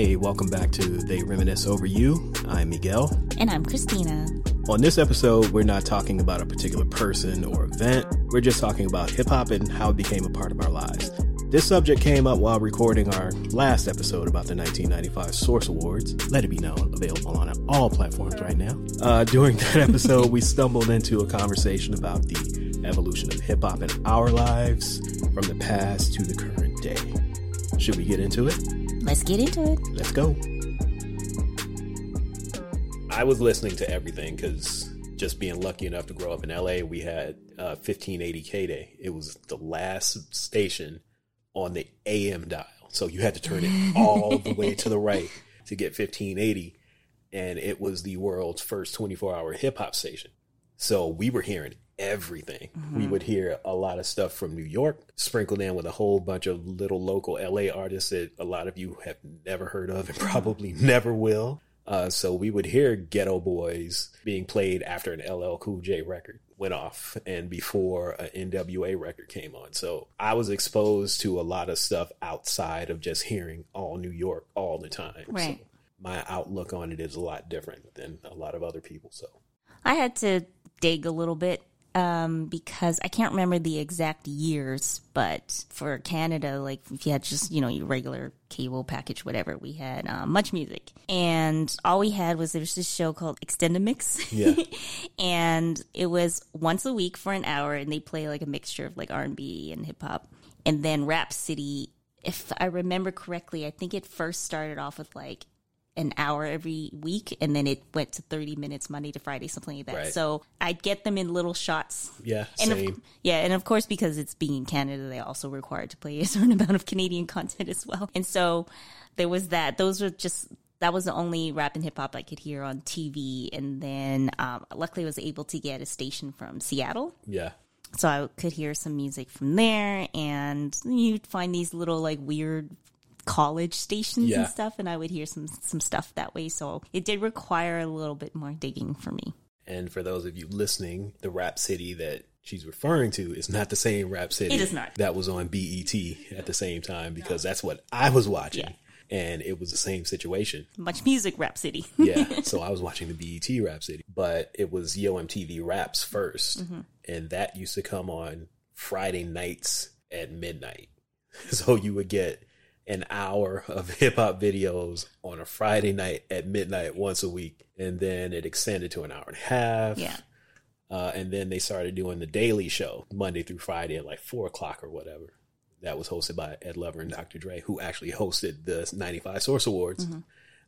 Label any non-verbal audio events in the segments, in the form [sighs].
Hey, welcome back to They Reminisce Over You. I'm Miguel. And I'm Christina. On this episode, we're not talking about a particular person or event. We're just talking about hip hop and how it became a part of our lives. This subject came up while recording our last episode about the 1995 Source Awards. Let it be known, available on all platforms right now. Uh, during that [laughs] episode, we stumbled into a conversation about the evolution of hip hop in our lives from the past to the current day. Should we get into it? Let's get into it. Let's go. I was listening to everything because just being lucky enough to grow up in LA, we had uh, 1580 K Day. It was the last station on the AM dial. So you had to turn it [laughs] all the way to the right to get 1580. And it was the world's first 24 hour hip hop station. So we were hearing everything. Mm-hmm. We would hear a lot of stuff from New York, sprinkled in with a whole bunch of little local LA artists that a lot of you have never heard of and [laughs] probably never will. Uh, so we would hear Geto Boys being played after an LL Cool J record went off and before an NWA record came on. So I was exposed to a lot of stuff outside of just hearing all New York all the time. Right. So my outlook on it is a lot different than a lot of other people. So I had to dig a little bit um, because I can't remember the exact years, but for Canada, like if you had just, you know, your regular cable package, whatever, we had um, much music. And all we had was there was this show called Extendamix. Yeah. [laughs] and it was once a week for an hour and they play like a mixture of like R&B and hip hop. And then Rap City, if I remember correctly, I think it first started off with like an hour every week and then it went to 30 minutes Monday to Friday, something like that. Right. So I'd get them in little shots. Yeah, and same. Of, yeah, and of course because it's being in Canada, they also required to play a [laughs] certain amount of Canadian content as well. And so there was that. Those were just that was the only rap and hip hop I could hear on TV. And then um, luckily I was able to get a station from Seattle. Yeah. So I could hear some music from there, and you'd find these little like weird college stations Yeah. and stuff, and I would hear some some stuff that way. So it did require a little bit more digging for me. And for those of you listening, the Rap City that she's referring to is not the same Rap City. It is not. That was on BET at the same time because that's what I was watching. And it was the same situation. Much music, Rap City. [laughs] Yeah. [laughs] so I was watching the BET Rap City, but it was Yo MTV Raps 1st Mm-hmm. And that used to come on Friday nights at midnight. [laughs] So you would get an hour of [laughs] hip hop videos on a Friday night at midnight once a week. And then it extended to an hour and a half. yeah. Uh, and then they started doing the Daily Show Monday through Friday at like four o'clock or whatever. That was hosted by Ed Lover and Dr. Dre, who actually hosted the '95 Source Awards.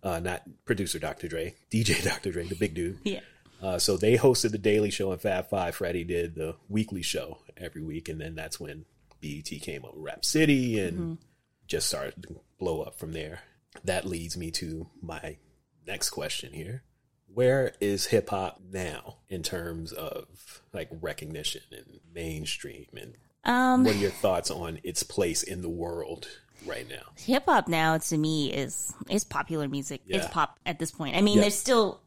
Uh, not producer Dr. Dre, DJ [laughs] Dr. Dre, the big dude. Yeah. Uh, so they hosted the Daily Show, and Fab Five Freddie did the weekly show every week, and then that's when BET came up with Rap City and just started to blow up from there. That leads me to my next question here where is hip hop now in terms of like recognition and mainstream and Um, what are your thoughts on its place in the world right now hip hop now to me is is popular music. Yeah. It's pop at this point. I mean, Yeah. there's still,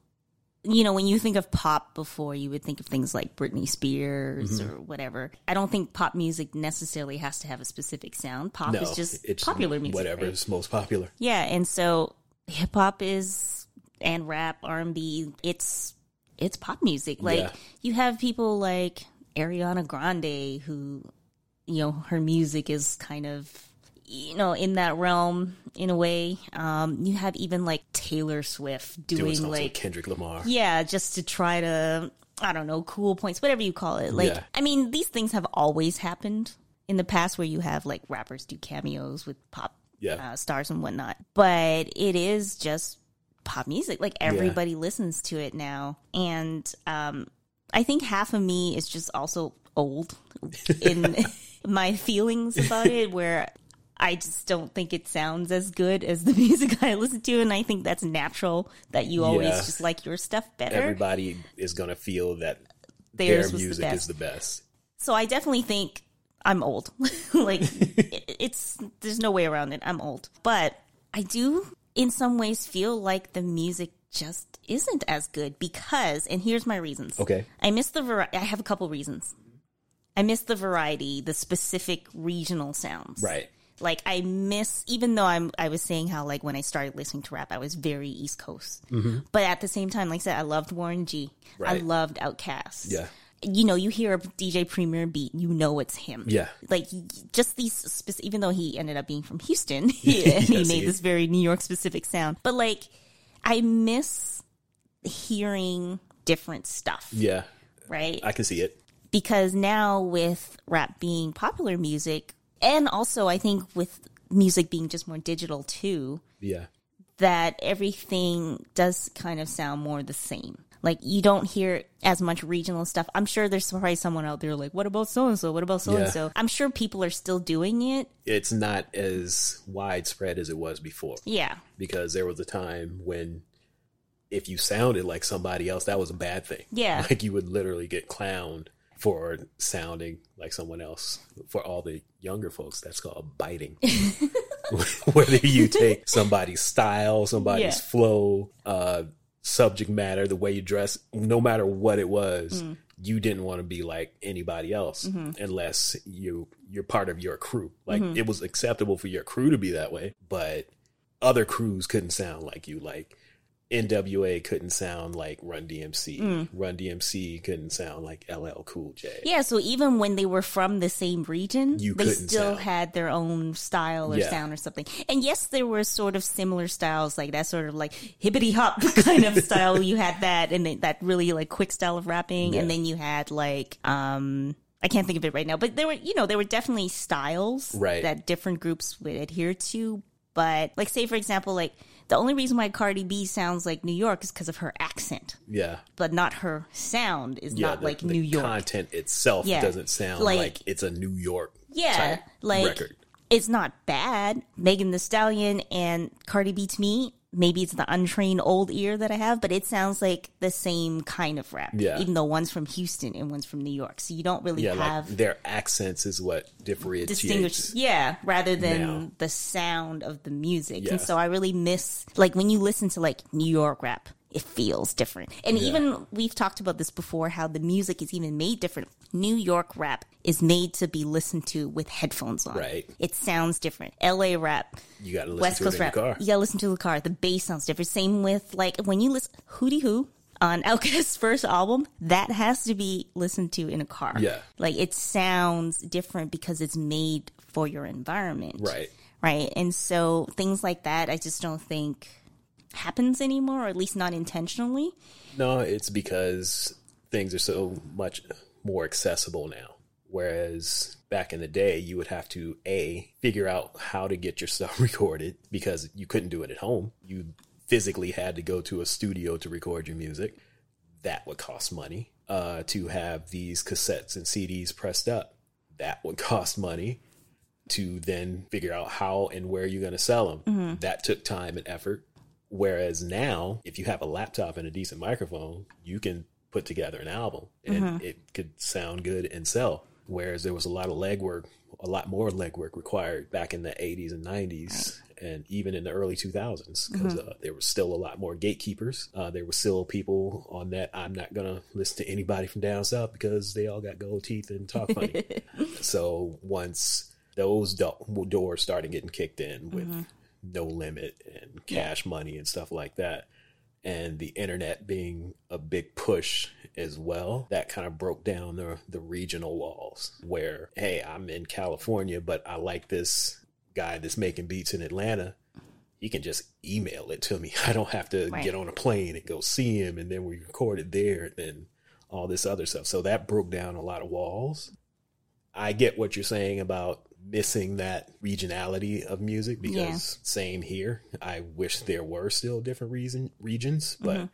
you know, when you think of pop before, you would think of things like Britney Spears Mm-hmm. or whatever. I don't think pop music necessarily has to have a specific sound. Pop no is just it's popular music. whatever's right? most popular Yeah, and so hip hop is and rap, R and B. It's it's pop music. Like Yeah. you have people like Ariana Grande, who you know her music is kind of you know in that realm in a way. Um, you have even like Taylor Swift doing doing like Kendrick Lamar yeah, just to try to I don't know cool points, whatever you call it. Like Yeah. I mean, these things have always happened in the past where you have like rappers do cameos with pop Yeah. uh, stars and whatnot. But it is just pop music. Like everybody listens to it now, and um, I think half of me is just also old in [laughs] [laughs] my feelings about it, where. I just don't think it sounds as good as the [laughs] music I listen to, and I think that's natural that you always Yeah. just like your stuff better. everybody is going to feel that Theirs their was the music is the best So I definitely think I'm old. [laughs] like [laughs] it, it's there's no way around it. I'm old. But I do in some ways feel like the music just isn't as good because and here's my reasons. okay I miss the variety. I have a couple reasons. I miss the variety, the specific regional sounds. right Like I miss, even though I'm, I was saying how like when I started listening to rap, I was very East Coast. But at the same time, like I said, I loved Warren G. I Mm-hmm. Right. loved Outkast. Yeah. You know, you hear a DJ Premier beat, you know it's him. Yeah. Like just these, even though he ended up being from Houston, [laughs] [laughs] and he made he this very New York specific sound. But like, I miss hearing different stuff, Yeah. right? I can see it. because now with rap being popular music and also I think with music being just more digital too Yeah. that everything does kind of sound more the same. Like you don't hear as much regional stuff. I'm sure there's probably someone out there like, what about so and so? What about so and so? I'm sure people are still doing it. It's not as widespread as it was before Yeah. because there was a time when if you sounded like somebody else, that was a bad thing. Yeah. [laughs] Like you would literally get clowned for sounding like someone else. For all the younger folks, that's called biting. [laughs] [laughs] Whether you take somebody's style, somebody's Yeah. flow, uh, subject matter, the way you dress, no matter what it was, Mm. you didn't want to be like anybody else Mm-hmm. unless you you're part of your crew. Like Mm-hmm. it was acceptable for your crew to be that way, but other crews couldn't sound like you. Like NWA couldn't sound like Run DMC. Mm. Run DMC couldn't sound like LL Cool J. Yeah, so even when they were from the same region, You they still sound. had their own style or Yeah. sound or something. And yes, there were sort of similar styles, like that sort of like hippity hop [laughs] kind of style. You had that and that really like quick style of rapping, Yeah. and then you had like um I can't think of it right now, but there were you know there were definitely styles Right. that different groups would adhere to. But like say for example, like the only reason why Cardi B sounds like New York is because of her accent, Yeah. but not her sound is Yeah, not the- like the New York. content itself Yeah. doesn't sound Like- like, it's a New York Yeah, like record. it's not bad. Megan Thee Stallion and Cardi B to me, maybe it's the untrained old ear that I have, but it sounds like the same kind of rap. Yeah. Even though one's from Houston and one's from New York. So you don't really Yeah, have like their accents is what differentiates. distinguish yeah, rather than Now. the sound of the music. Yeah. And so I really miss like when you listen to like New York rap, it feels different. And Yeah. even we've talked about this before how the music is even made different. New York rap is made to be listened to with headphones on. Right. It sounds different. LA rap, You got to listen West to Coast it in rap. the car. You gotta listen to the car. The bass sounds different. Same with like when you listen Hootie Hoo on [laughs] Outkast's first album, that has to be listened to in a car. Yeah. Like it sounds different because it's made for your environment. Right. Right. And so things like that I just don't think happens anymore, or at least not intentionally. No, it's because things are so much more accessible now. Whereas back in the day, you would have to A, figure out how to get your stuff [laughs] recorded because you couldn't do it at home. You physically had to go to a studio to record your music. That would cost money. Uh, to have these cassettes and CDs pressed up, that would [laughs] cost money. To then figure out how and where you're going to sell them, that took time and effort. Whereas now, if you have a laptop and a decent microphone, you can put together an album and it could sound good and sell. Whereas there was a lot of legwork, a lot more legwork required back in the 80s and 90s and even in the early 2000s because uh, there was still a lot more gatekeepers. Uh, there were still people on that. I'm not going to listen to anybody from down south because they all got gold teeth and talk funny. [laughs] so once those do- doors started getting kicked in with no limit and cash money and stuff like that. And the internet being a big push as well that kind of broke down the the regional walls where hey I'm in California but I like this guy that's making beats in Atlanta. He can just email it to me. [laughs] I don't have to Right. get on a plane and go see him and then we record it there and then all this other stuff. So that broke down a lot of walls. I get what you're saying about missing that regionality of music because Yeah. same here. I wish there were still different reason regions, but Mm-hmm.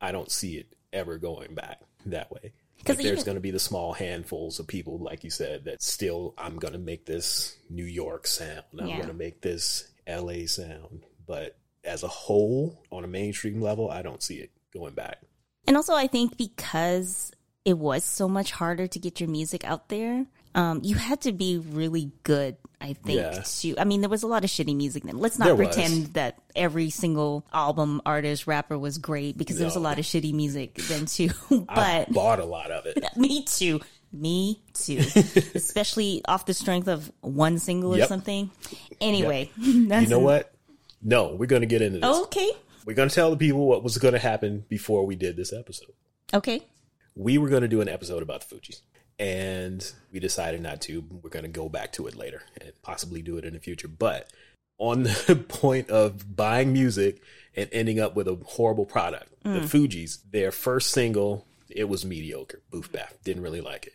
I don't see it ever going back that way. 'Cause Like, there's going to be the small handfuls of people, like you said, that still I'm going to make this New York sound. I'm Yeah. going to make this LA sound, but as a whole, on a mainstream level, I don't see it going back. And also, I think because it was so much harder to get your music out there, um, you had to be really good. I think. Yeah. To, I mean, there was a lot of shitty music then. Let's not There was. pretend that every single album, artist, rapper was great because there was a lot of shitty music then too. [laughs] but I bought a lot of it. [laughs] me too. Me too. [laughs] Especially off the strength of one single or something. Anyway, that's You know what? No, we're going to get into this. Okay. We're going to tell the people what was going to happen before we did this episode. Okay. We were going to do an episode about the Fugees, and we decided not to. We're going to go back to it later and possibly do it in the future. But on the [laughs] point of buying music and ending up with a horrible product, the mm. Fugees, their first single, it was mediocre. Boof Baf. Didn't really like it.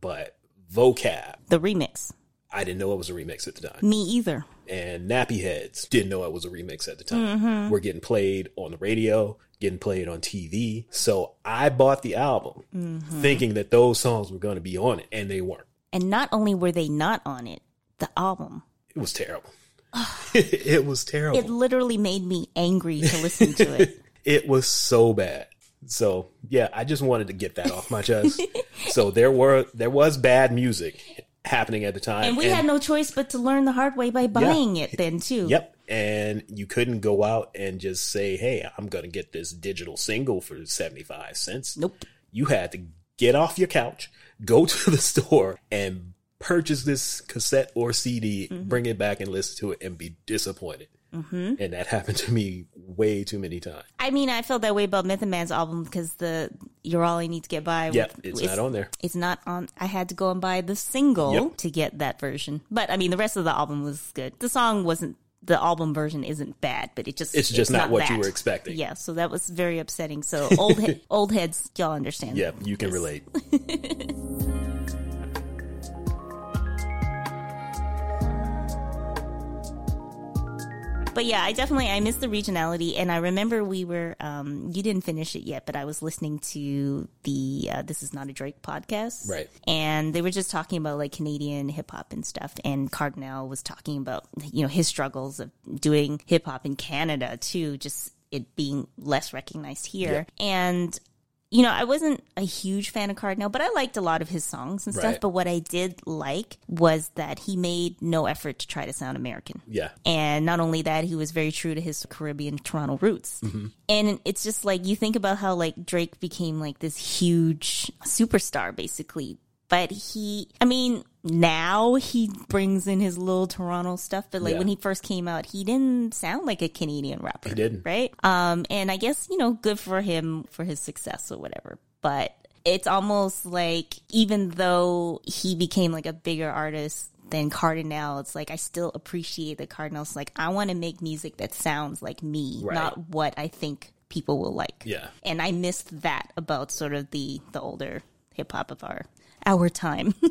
But Vocab, The remix. I didn't know it was a remix at the time. Me either. and Nappy Heads didn't know it was a remix at the time. Mm-hmm. We're getting played on the radio, getting played on TV. So I bought the album mm-hmm. thinking that those songs were going to be on it, and they weren't. And not only were they not on it, the album. It was terrible. [sighs] [laughs] it was terrible. It literally made me angry to listen to it. [laughs] it was so bad. So yeah, I just wanted to get that off my chest. [laughs] so there were there was bad music happening at the time, And we had no choice but to learn the hard way by buying it then too. Yep. And you couldn't go out and just say, hey, I'm going to get this digital single for 75 cents. Nope. You had to get off your couch, go [laughs] to the store, and purchase this cassette or CD, Mm-hmm. bring it back and listen to it and be disappointed. Mm-hmm. And that [laughs] happened to me way too many times. I mean, I felt that way about Method Man's album because the "You're All I Need to Get By." Yep, with- it's not on there. It's not on. I had to go and buy the single Yep. to get that version. But I mean, the rest of the album was good. The song wasn't. The album version isn't bad, but it just It's just not what you were expecting. Yeah, so that was very upsetting. So [laughs] old he- old heads, y'all understand? Yeah, you can relate. [laughs] But yeah, I definitely I miss the regionality, and I remember we were um, you didn't finish it yet, but I was listening to the uh, This Is Not a Drake podcast, Right. And they were just talking about like Canadian hip hop and stuff, and Kardinal was talking about you know his struggles of doing hip hop in Canada too, just it being less recognized here, and. You know, I wasn't a huge fan of Kardinal, but I liked a lot of his songs and stuff. Right. But what I did like was that he made no effort to try to sound American. Yeah. And not only that, he was very true to his Caribbean Toronto roots. Mm-hmm. And it's just like you think about how like Drake became like this huge superstar basically. But he, I mean, now he brings in his little Toronto stuff, but like Yeah. when he first came out, he didn't sound like a Canadian rapper. He didn't. Right? Um, and I guess, you know, good for him for his success or whatever. But it's almost like even though he became like a bigger artist than Kardinal, it's like I still appreciate the Kardinals. Like I want to make music that sounds like me, Right. not what I think people will like. Yeah. And I missed that about sort of the the older hip hop of our our time. [laughs]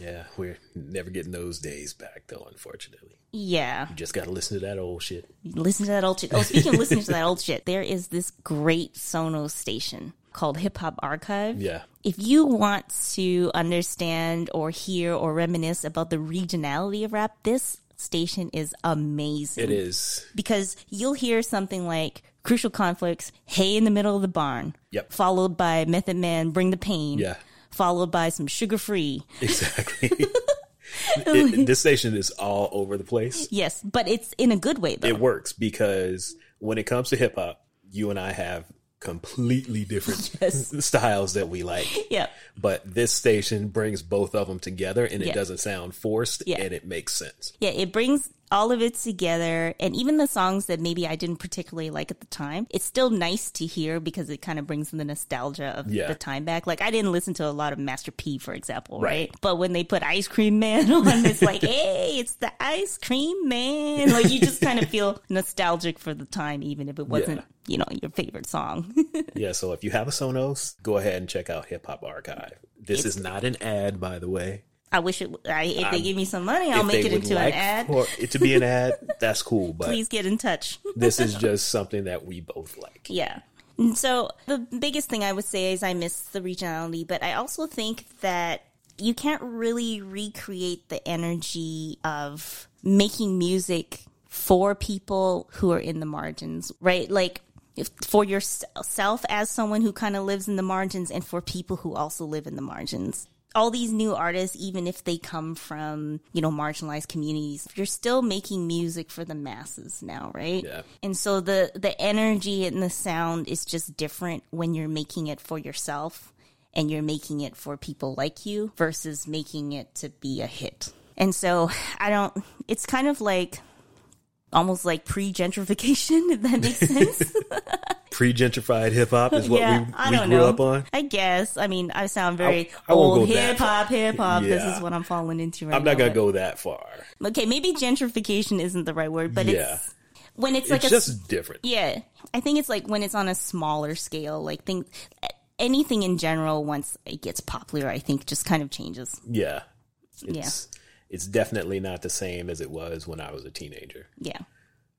Yeah. We're never getting those days back, though, unfortunately. yeah. You just got to listen to that old shit. Listen to that old shit. Oh, speaking of listening to that old shit, there is this great Sonos station called Hip Hop Archive. Yeah. If you want to understand or hear or reminisce about the regionality of rap, this station is amazing. It is. Because you'll hear something like Crucial Conflicts, Hay in the Middle of the Barn. Yep. Followed by Method Man, Bring the Pain. Yeah. Followed by some Suga Free. Exactly. [laughs] It- this station is all over the place. Yes, but it's in a good way though. It works because when it comes to hip hop, you and I have completely different [laughs] Yes. styles that we like. Yep. But this station brings both of them together and it Yeah. doesn't sound forced Yeah. and it makes sense. Yeah, it brings all of it together. And even the songs that maybe I didn't particularly like at the time, it's still nice to hear because it kind of brings the nostalgia of Yeah. the time back. Like, I didn't listen to a lot of Master P, for example, right? Right. But when they put Ice Cream Man [laughs] on, it's like, hey, it's the Ice Cream Man. Like, you just kind of feel nostalgic for the time, even if it wasn't, you know, your favorite song. [laughs] Yeah, so if you have a Sonos, go ahead and check out Hip Hop Archive. This is not an ad, by the way. I wish it, I, if they give me some money, I'll make it into like an ad. for it to be an ad, [laughs] that's cool. But Please get in touch. this is [laughs] just something that we both like. Yeah. And so the biggest thing I would say is I miss the regionality, but I also think that you can't really recreate the energy of making music for people who are in the margins, right? Like if, for yourself as someone who kind of lives in the margins and for people who also live in the margins. All these new artists, even if they come from, you know, marginalized communities, you're still making music for the masses now, right? Yeah. And so the the energy and the sound is just different when you're making it for yourself. and you're making it for people like you versus making it to be a hit. And so I don't, it's kind of like almost like pre gentrification, [laughs] if that makes sense. [laughs] [laughs] Pre gentrified hip hop is what yeah, we, I we don't grew know. up on. I guess. I mean, I sound very I- I old hip hop, hip hop. This is what I'm falling into right now. I'm not going to go that far. Okay, maybe gentrification isn't the right word, but Yeah. it's when it's like it's a just different. yeah. I think it's like when it's on a smaller scale, like think anything in general once it gets popular, I think just kind of changes. Yeah. It's, It's definitely not the same as it was when I was a teenager. Yeah.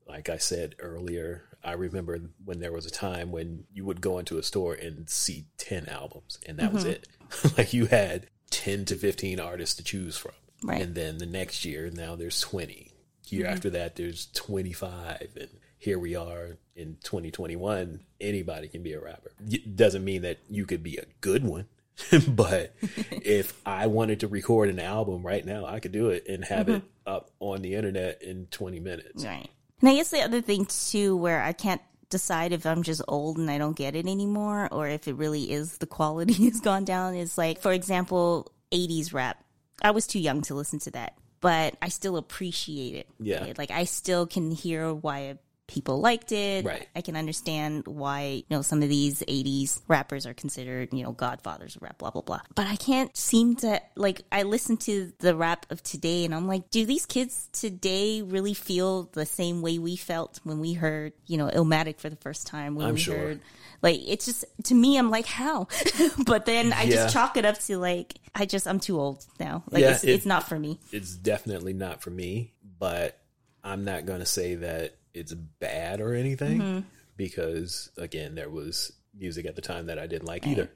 Like I said earlier, I remember when there was a time when you would go into a store and see 10 albums and that was Mm-hmm. it. [laughs] like you had 10 to 15 artists to choose from. Right. And then the next year, now there's 20. Mm-hmm. Year after that, there's 25. And here we are in 2021. Anybody can be a rapper. It doesn't mean that you could be a good one. [laughs] but if I wanted to record an album right now, I could do it and have it Mm-hmm. up on the internet in 20 minutes. Right. And I guess the other thing too, where I can't decide if I'm just old and I don't get it anymore, or if it really is the quality [laughs] has gone down, is like, for example, 80s rap. I was too young to listen to that, but I still appreciate it. Yeah. right? Like I still can hear why people liked it. Right. I can understand why, you know, some of these 80s rappers are considered, you know, godfathers of rap, blah, blah, blah. But I can't seem to, like, I listen to the rap of today and I'm like, do these kids today really feel the same way we felt when we heard, you know, Illmatic for the first time? When I'm we sure. heard, like, it's just, to me, I'm like, how? [laughs] but then I Yeah. just chalk it up to, like, I just, I'm too old now. Like, Yeah, it's, it- it's not for me. It's definitely not for me, but I'm not going to say that it's bad or anything Mm-hmm. because, again, there was music at the time that I didn't like either.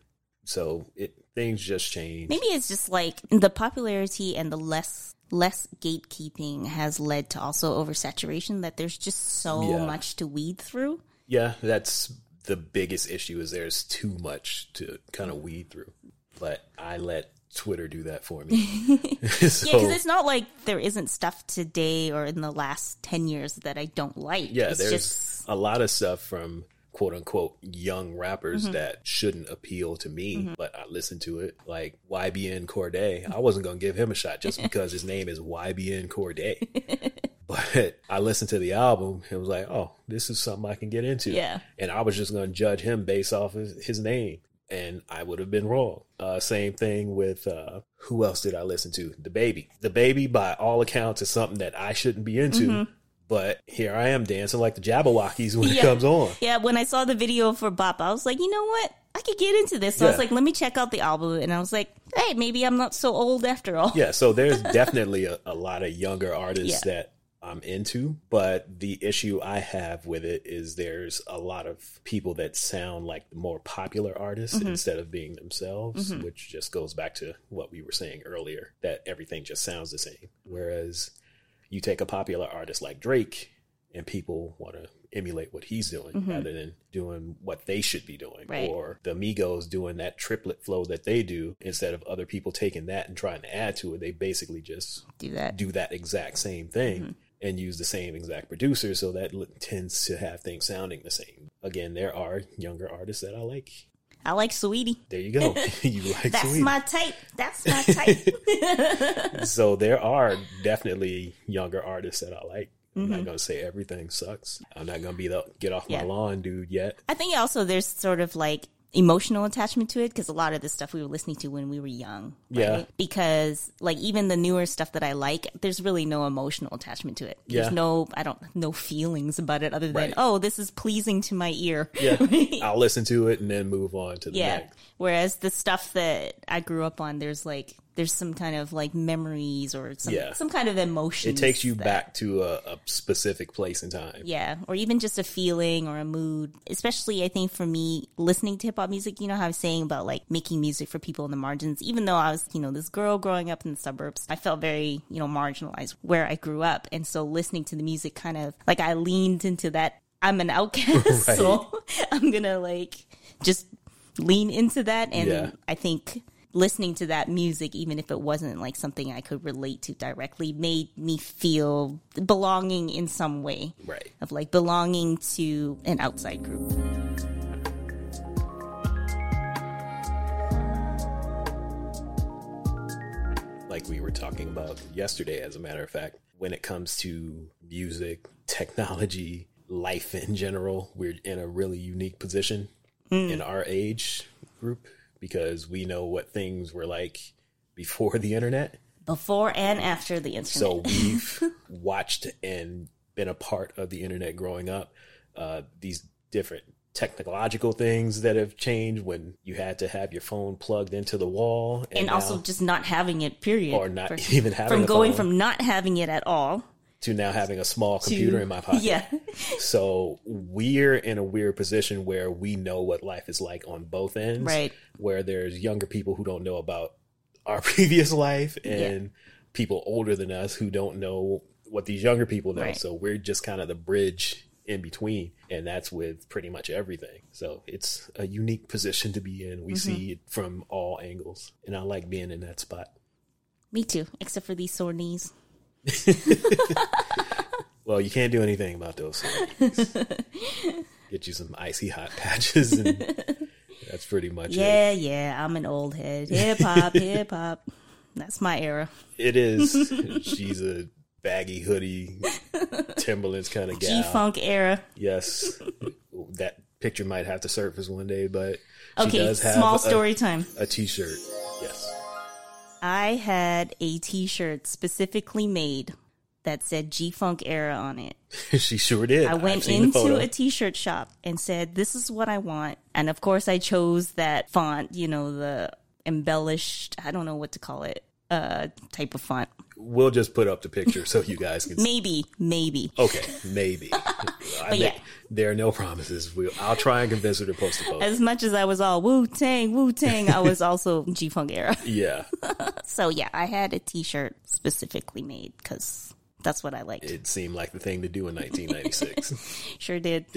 So it things just change. Maybe it's just like the popularity and the less less gatekeeping has led to also oversaturation that there's just so Yeah. much to weed through. Yeah, that's the biggest issue is there's too much to kind of weed through. But I let Twitter do that for me. [laughs] [laughs] so, Yeah, because it's not like there isn't stuff today or in the last 10 years that I don't like. yeah, it's there's just a lot of stuff from quote unquote young rappers Mm-hmm. that shouldn't appeal to me, but I listen to it. Like YBN Cordae, I wasn't going to give him a shot just [laughs] because his name is YBN Cordae. but I listened to the album and was like, oh, this is something I can get into. Yeah. And I was just going to judge him based off of his name. And I would have been wrong. Uh, same thing with uh, who else did I listen to? DaBaby. The Baby, by all accounts, is something that I shouldn't be into. But here I am dancing like the Jabbawockeez when it Mm-hmm. Comes on. Yeah, when I saw the video for Bop, I was like, you know what? I could get into this. So I was like, let me check out the album. And I was like, hey, maybe I'm not so old after all. Yeah, so there's [laughs] definitely a, a lot of younger artists Yeah. that I'm into, but the issue I have with it is there's a lot of people that sound like the more popular artists Mm-hmm. instead of being themselves, which just goes back to what we were saying earlier that everything just sounds the same. Whereas you take a popular artist like Drake and people want to emulate what he's doing rather than doing what they should be doing Mm-hmm. Right. or the Migos doing that triplet flow that they do instead of other people taking that and trying to add to it they basically just Do that. do that exact same thing Mm-hmm. And use the same exact producer so that l- tends to have things sounding the same again there are younger artists that I like I like Saweetie. there you go [laughs] [laughs] you like That's Saweetie. my type. That's my [laughs] type. so there are definitely younger artists that I like I'm Mm-hmm. not gonna say everything sucks. I'm not gonna be the get off Yeah. my lawn dude yet. I think also there's sort of like emotional attachment to it because a lot of the stuff we were listening to when we were young. Yeah. Because like even the newer stuff that I like, there's really no emotional attachment to it. There's Yeah. no, I don't, no feelings about it other than, Right. oh, this is pleasing to my ear. Yeah, [laughs] I'll listen to it and then move on to the Yeah. next. Whereas the stuff that I grew up on, there's like, there's some kind of like memories or some, Yeah. some kind of emotion. It takes you back to a, a specific place in time. Yeah, or even just a feeling or a mood. Especially, I think for me, listening to hip hop music, you know how I was saying about like making music for people in the margins. Even though I was, you know, this girl growing up in the suburbs, I felt very, you know, marginalized where I grew up. And so listening to the music kind of like I leaned into that I'm an outcast. [laughs] Right. So [laughs] I'm going to like just lean into that. And Yeah. I think listening to that music, even if it wasn't like something I could relate to directly, made me feel belonging in some way Right. of like belonging to an outside group. like we were talking about yesterday, as a matter of fact. When it comes to music, technology, life in general, we're in a really unique position mm. in our age group because we know what things were like before the internet. Before and after the internet. So we've [laughs] watched and been a part of the internet growing up. Uh, these different technological things that have changed when you had to have your phone plugged into the wall and, and now, also just not having it period or not for, [laughs] even having from going from not having it at all to now having a small computer to, in my pocket. Yeah. [laughs] So we're in a weird position where we know what life is like on both ends right. where there's younger people who don't know about our [laughs] previous life and yeah. people older than us who don't know what these younger people know. Right. so we're just kind of the bridge in between and that's with pretty much everything. So it's a unique position to be in. We mm-hmm. see it from all angles and i like being in that spot. Me too except for these sore knees [laughs] well you can't do anything about those [laughs] get you some icy hot patches and that's pretty much yeah it. yeah yeah. i'm an old head hip hop hip hop that's my era it is [laughs] she's a baggy hoodie, Timberlands kind of gal. G Funk era. Yes, that picture might have to surface one day, but she okay. small story time. A T-shirt. Yes. I had a T-shirt specifically made that said G Funk era on it. [laughs] she sure did. I went into a T-shirt shop and said, "This is what I want," and of course, I chose that font. You know, the embellished. I don't know what to call it. Uh, type of font we'll just put up the picture so you guys can. [laughs] maybe, maybe. Okay, maybe. [laughs] but yeah, there are no promises. We'll, I'll try and convince her to post a post. As much as I was all Wu Tang, Wu Tang, I was also G Funk era. [laughs] Yeah. so yeah, I had a T-shirt specifically made because that's what I liked. It seemed like the thing to do in 1996. [laughs] sure did. [laughs]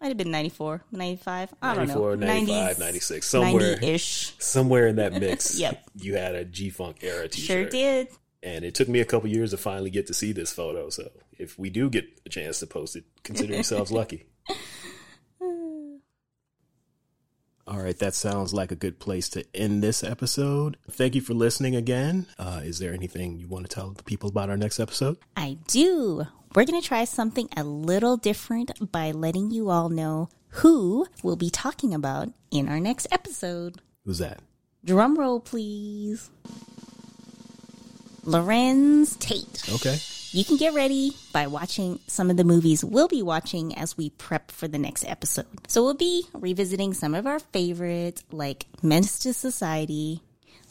Might have been 94, 95. I don't 94, know. 95, 96. Somewhere. ish. Somewhere in that mix. [laughs] yep. You had a G Funk era t shirt. Sure did. And it took me a couple years to finally get to see this photo. So if we do get a chance to post it, consider yourselves lucky. All right, that sounds like a good place to end this episode. Thank you for listening again. Uh, is there anything you want to tell the people about our next episode? I do. We're going to try something a little different by letting you all know who we'll be talking about in our next episode. Who's that? Drum roll, please. Larenz Tate. Okay. You can get ready by watching some of the movies we'll be watching as we prep for the next episode. So we'll be revisiting some of our favorites like Menace to Society,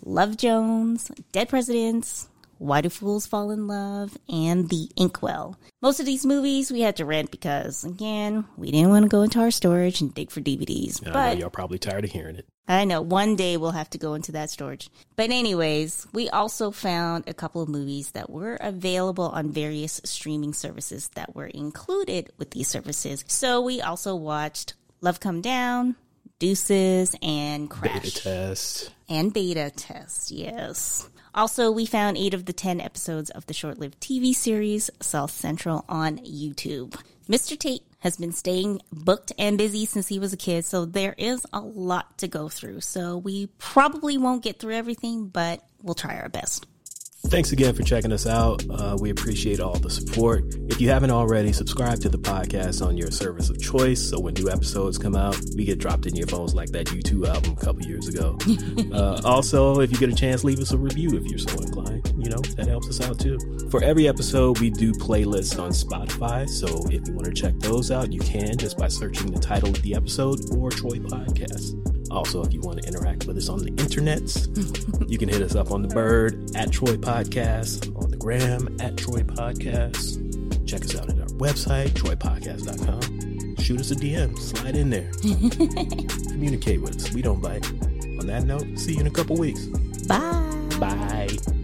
Love Jones, Dead Presidents, why Do Fools Fall in Love, and The Inkwell. Most of these movies we had to rent because, again, we didn't want to go into our storage and dig for DVDs. I but y'all probably tired of hearing it. I know one day we'll have to go into that storage. But, anyways, we also found a couple of movies that were available on various streaming services that were included with these services. So, we also watched Love Come Down, Deuces, and Crash. Beta test. And beta test, yes. Also, we found eight of the 10 episodes of the short lived TV series South Central on YouTube. Mr. Tate has been staying booked and busy since he was a kid, so there is a lot to go through. So, we probably won't get through everything, but we'll try our best. Thanks again for checking us out. Uh, we appreciate all the support. If you haven't already, subscribe to the podcast on your service of choice so when new episodes come out, we get dropped in your phones like that U2 album a couple years ago. [laughs] uh, also, if you get a chance, leave us a review if you're so inclined. You know, that helps us out too. For every episode, we do playlists on Spotify, so if you want to check those out, you can just by searching the title of the episode or Troy Podcast. Also, if you want to interact with us on the internets, [laughs] you can hit us up on the bird at Troy Podcast, on the gram at Troy Podcast. Check us out at our website, troypodcast.com. Shoot us a DM, slide in there. [laughs] Communicate with us. We don't bite. On that note, see you in a couple weeks. Bye. Bye.